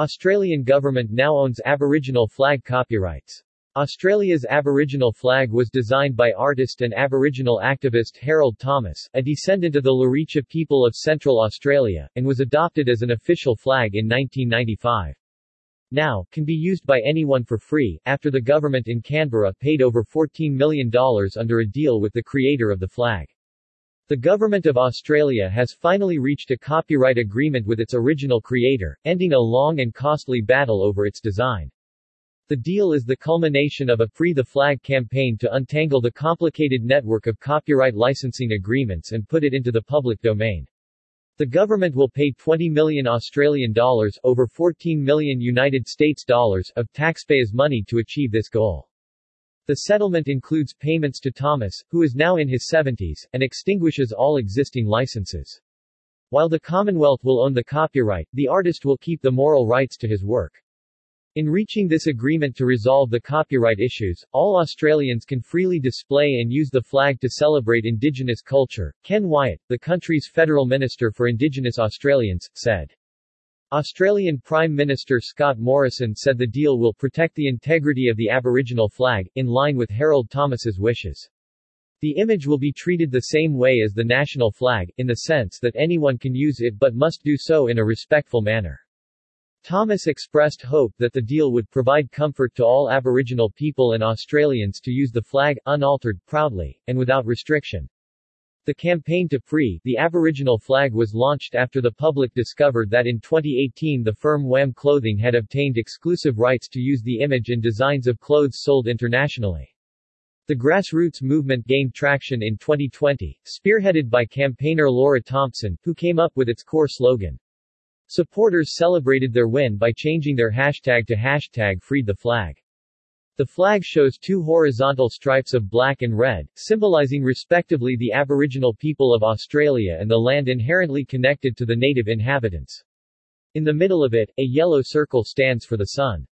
Australian government now owns Aboriginal flag copyrights. Australia's Aboriginal flag was designed by artist and Aboriginal activist Harold Thomas, a descendant of the Luritja people of Central Australia, and was adopted as an official flag in 1995. Now, can be used by anyone for free, after the government in Canberra paid over $14 million under a deal with the creator of the flag. The Government of Australia has finally reached a copyright agreement with its original creator, ending a long and costly battle over its design. The deal is the culmination of a Free the Flag campaign to untangle the complicated network of copyright licensing agreements and put it into the public domain. The government will pay 20 million Australian dollars over 14 million United States dollars of taxpayers' money to achieve this goal. The settlement includes payments to Thomas, who is now in his 70s, and extinguishes all existing licenses. While the Commonwealth will own the copyright, the artist will keep the moral rights to his work. In reaching this agreement to resolve the copyright issues, all Australians can freely display and use the flag to celebrate Indigenous culture, Ken Wyatt, the country's Federal Minister for Indigenous Australians, said. Australian Prime Minister Scott Morrison said the deal will protect the integrity of the Aboriginal flag, in line with Harold Thomas's wishes. The image will be treated the same way as the national flag, in the sense that anyone can use it but must do so in a respectful manner. Thomas expressed hope that the deal would provide comfort to all Aboriginal people and Australians to use the flag, unaltered, proudly, and without restriction. The campaign to free the Aboriginal flag was launched after the public discovered that in 2018 the firm WAM Clothing had obtained exclusive rights to use the image and designs of clothes sold internationally. The grassroots movement gained traction in 2020, spearheaded by campaigner Laura Thompson, who came up with its core slogan, Supporters celebrated their win by changing their hashtag to hashtag freed the flag. The flag shows two horizontal stripes of black and red, symbolizing respectively the Aboriginal people of Australia and the land inherently connected to the native inhabitants. In the middle of it, a yellow circle stands for the sun.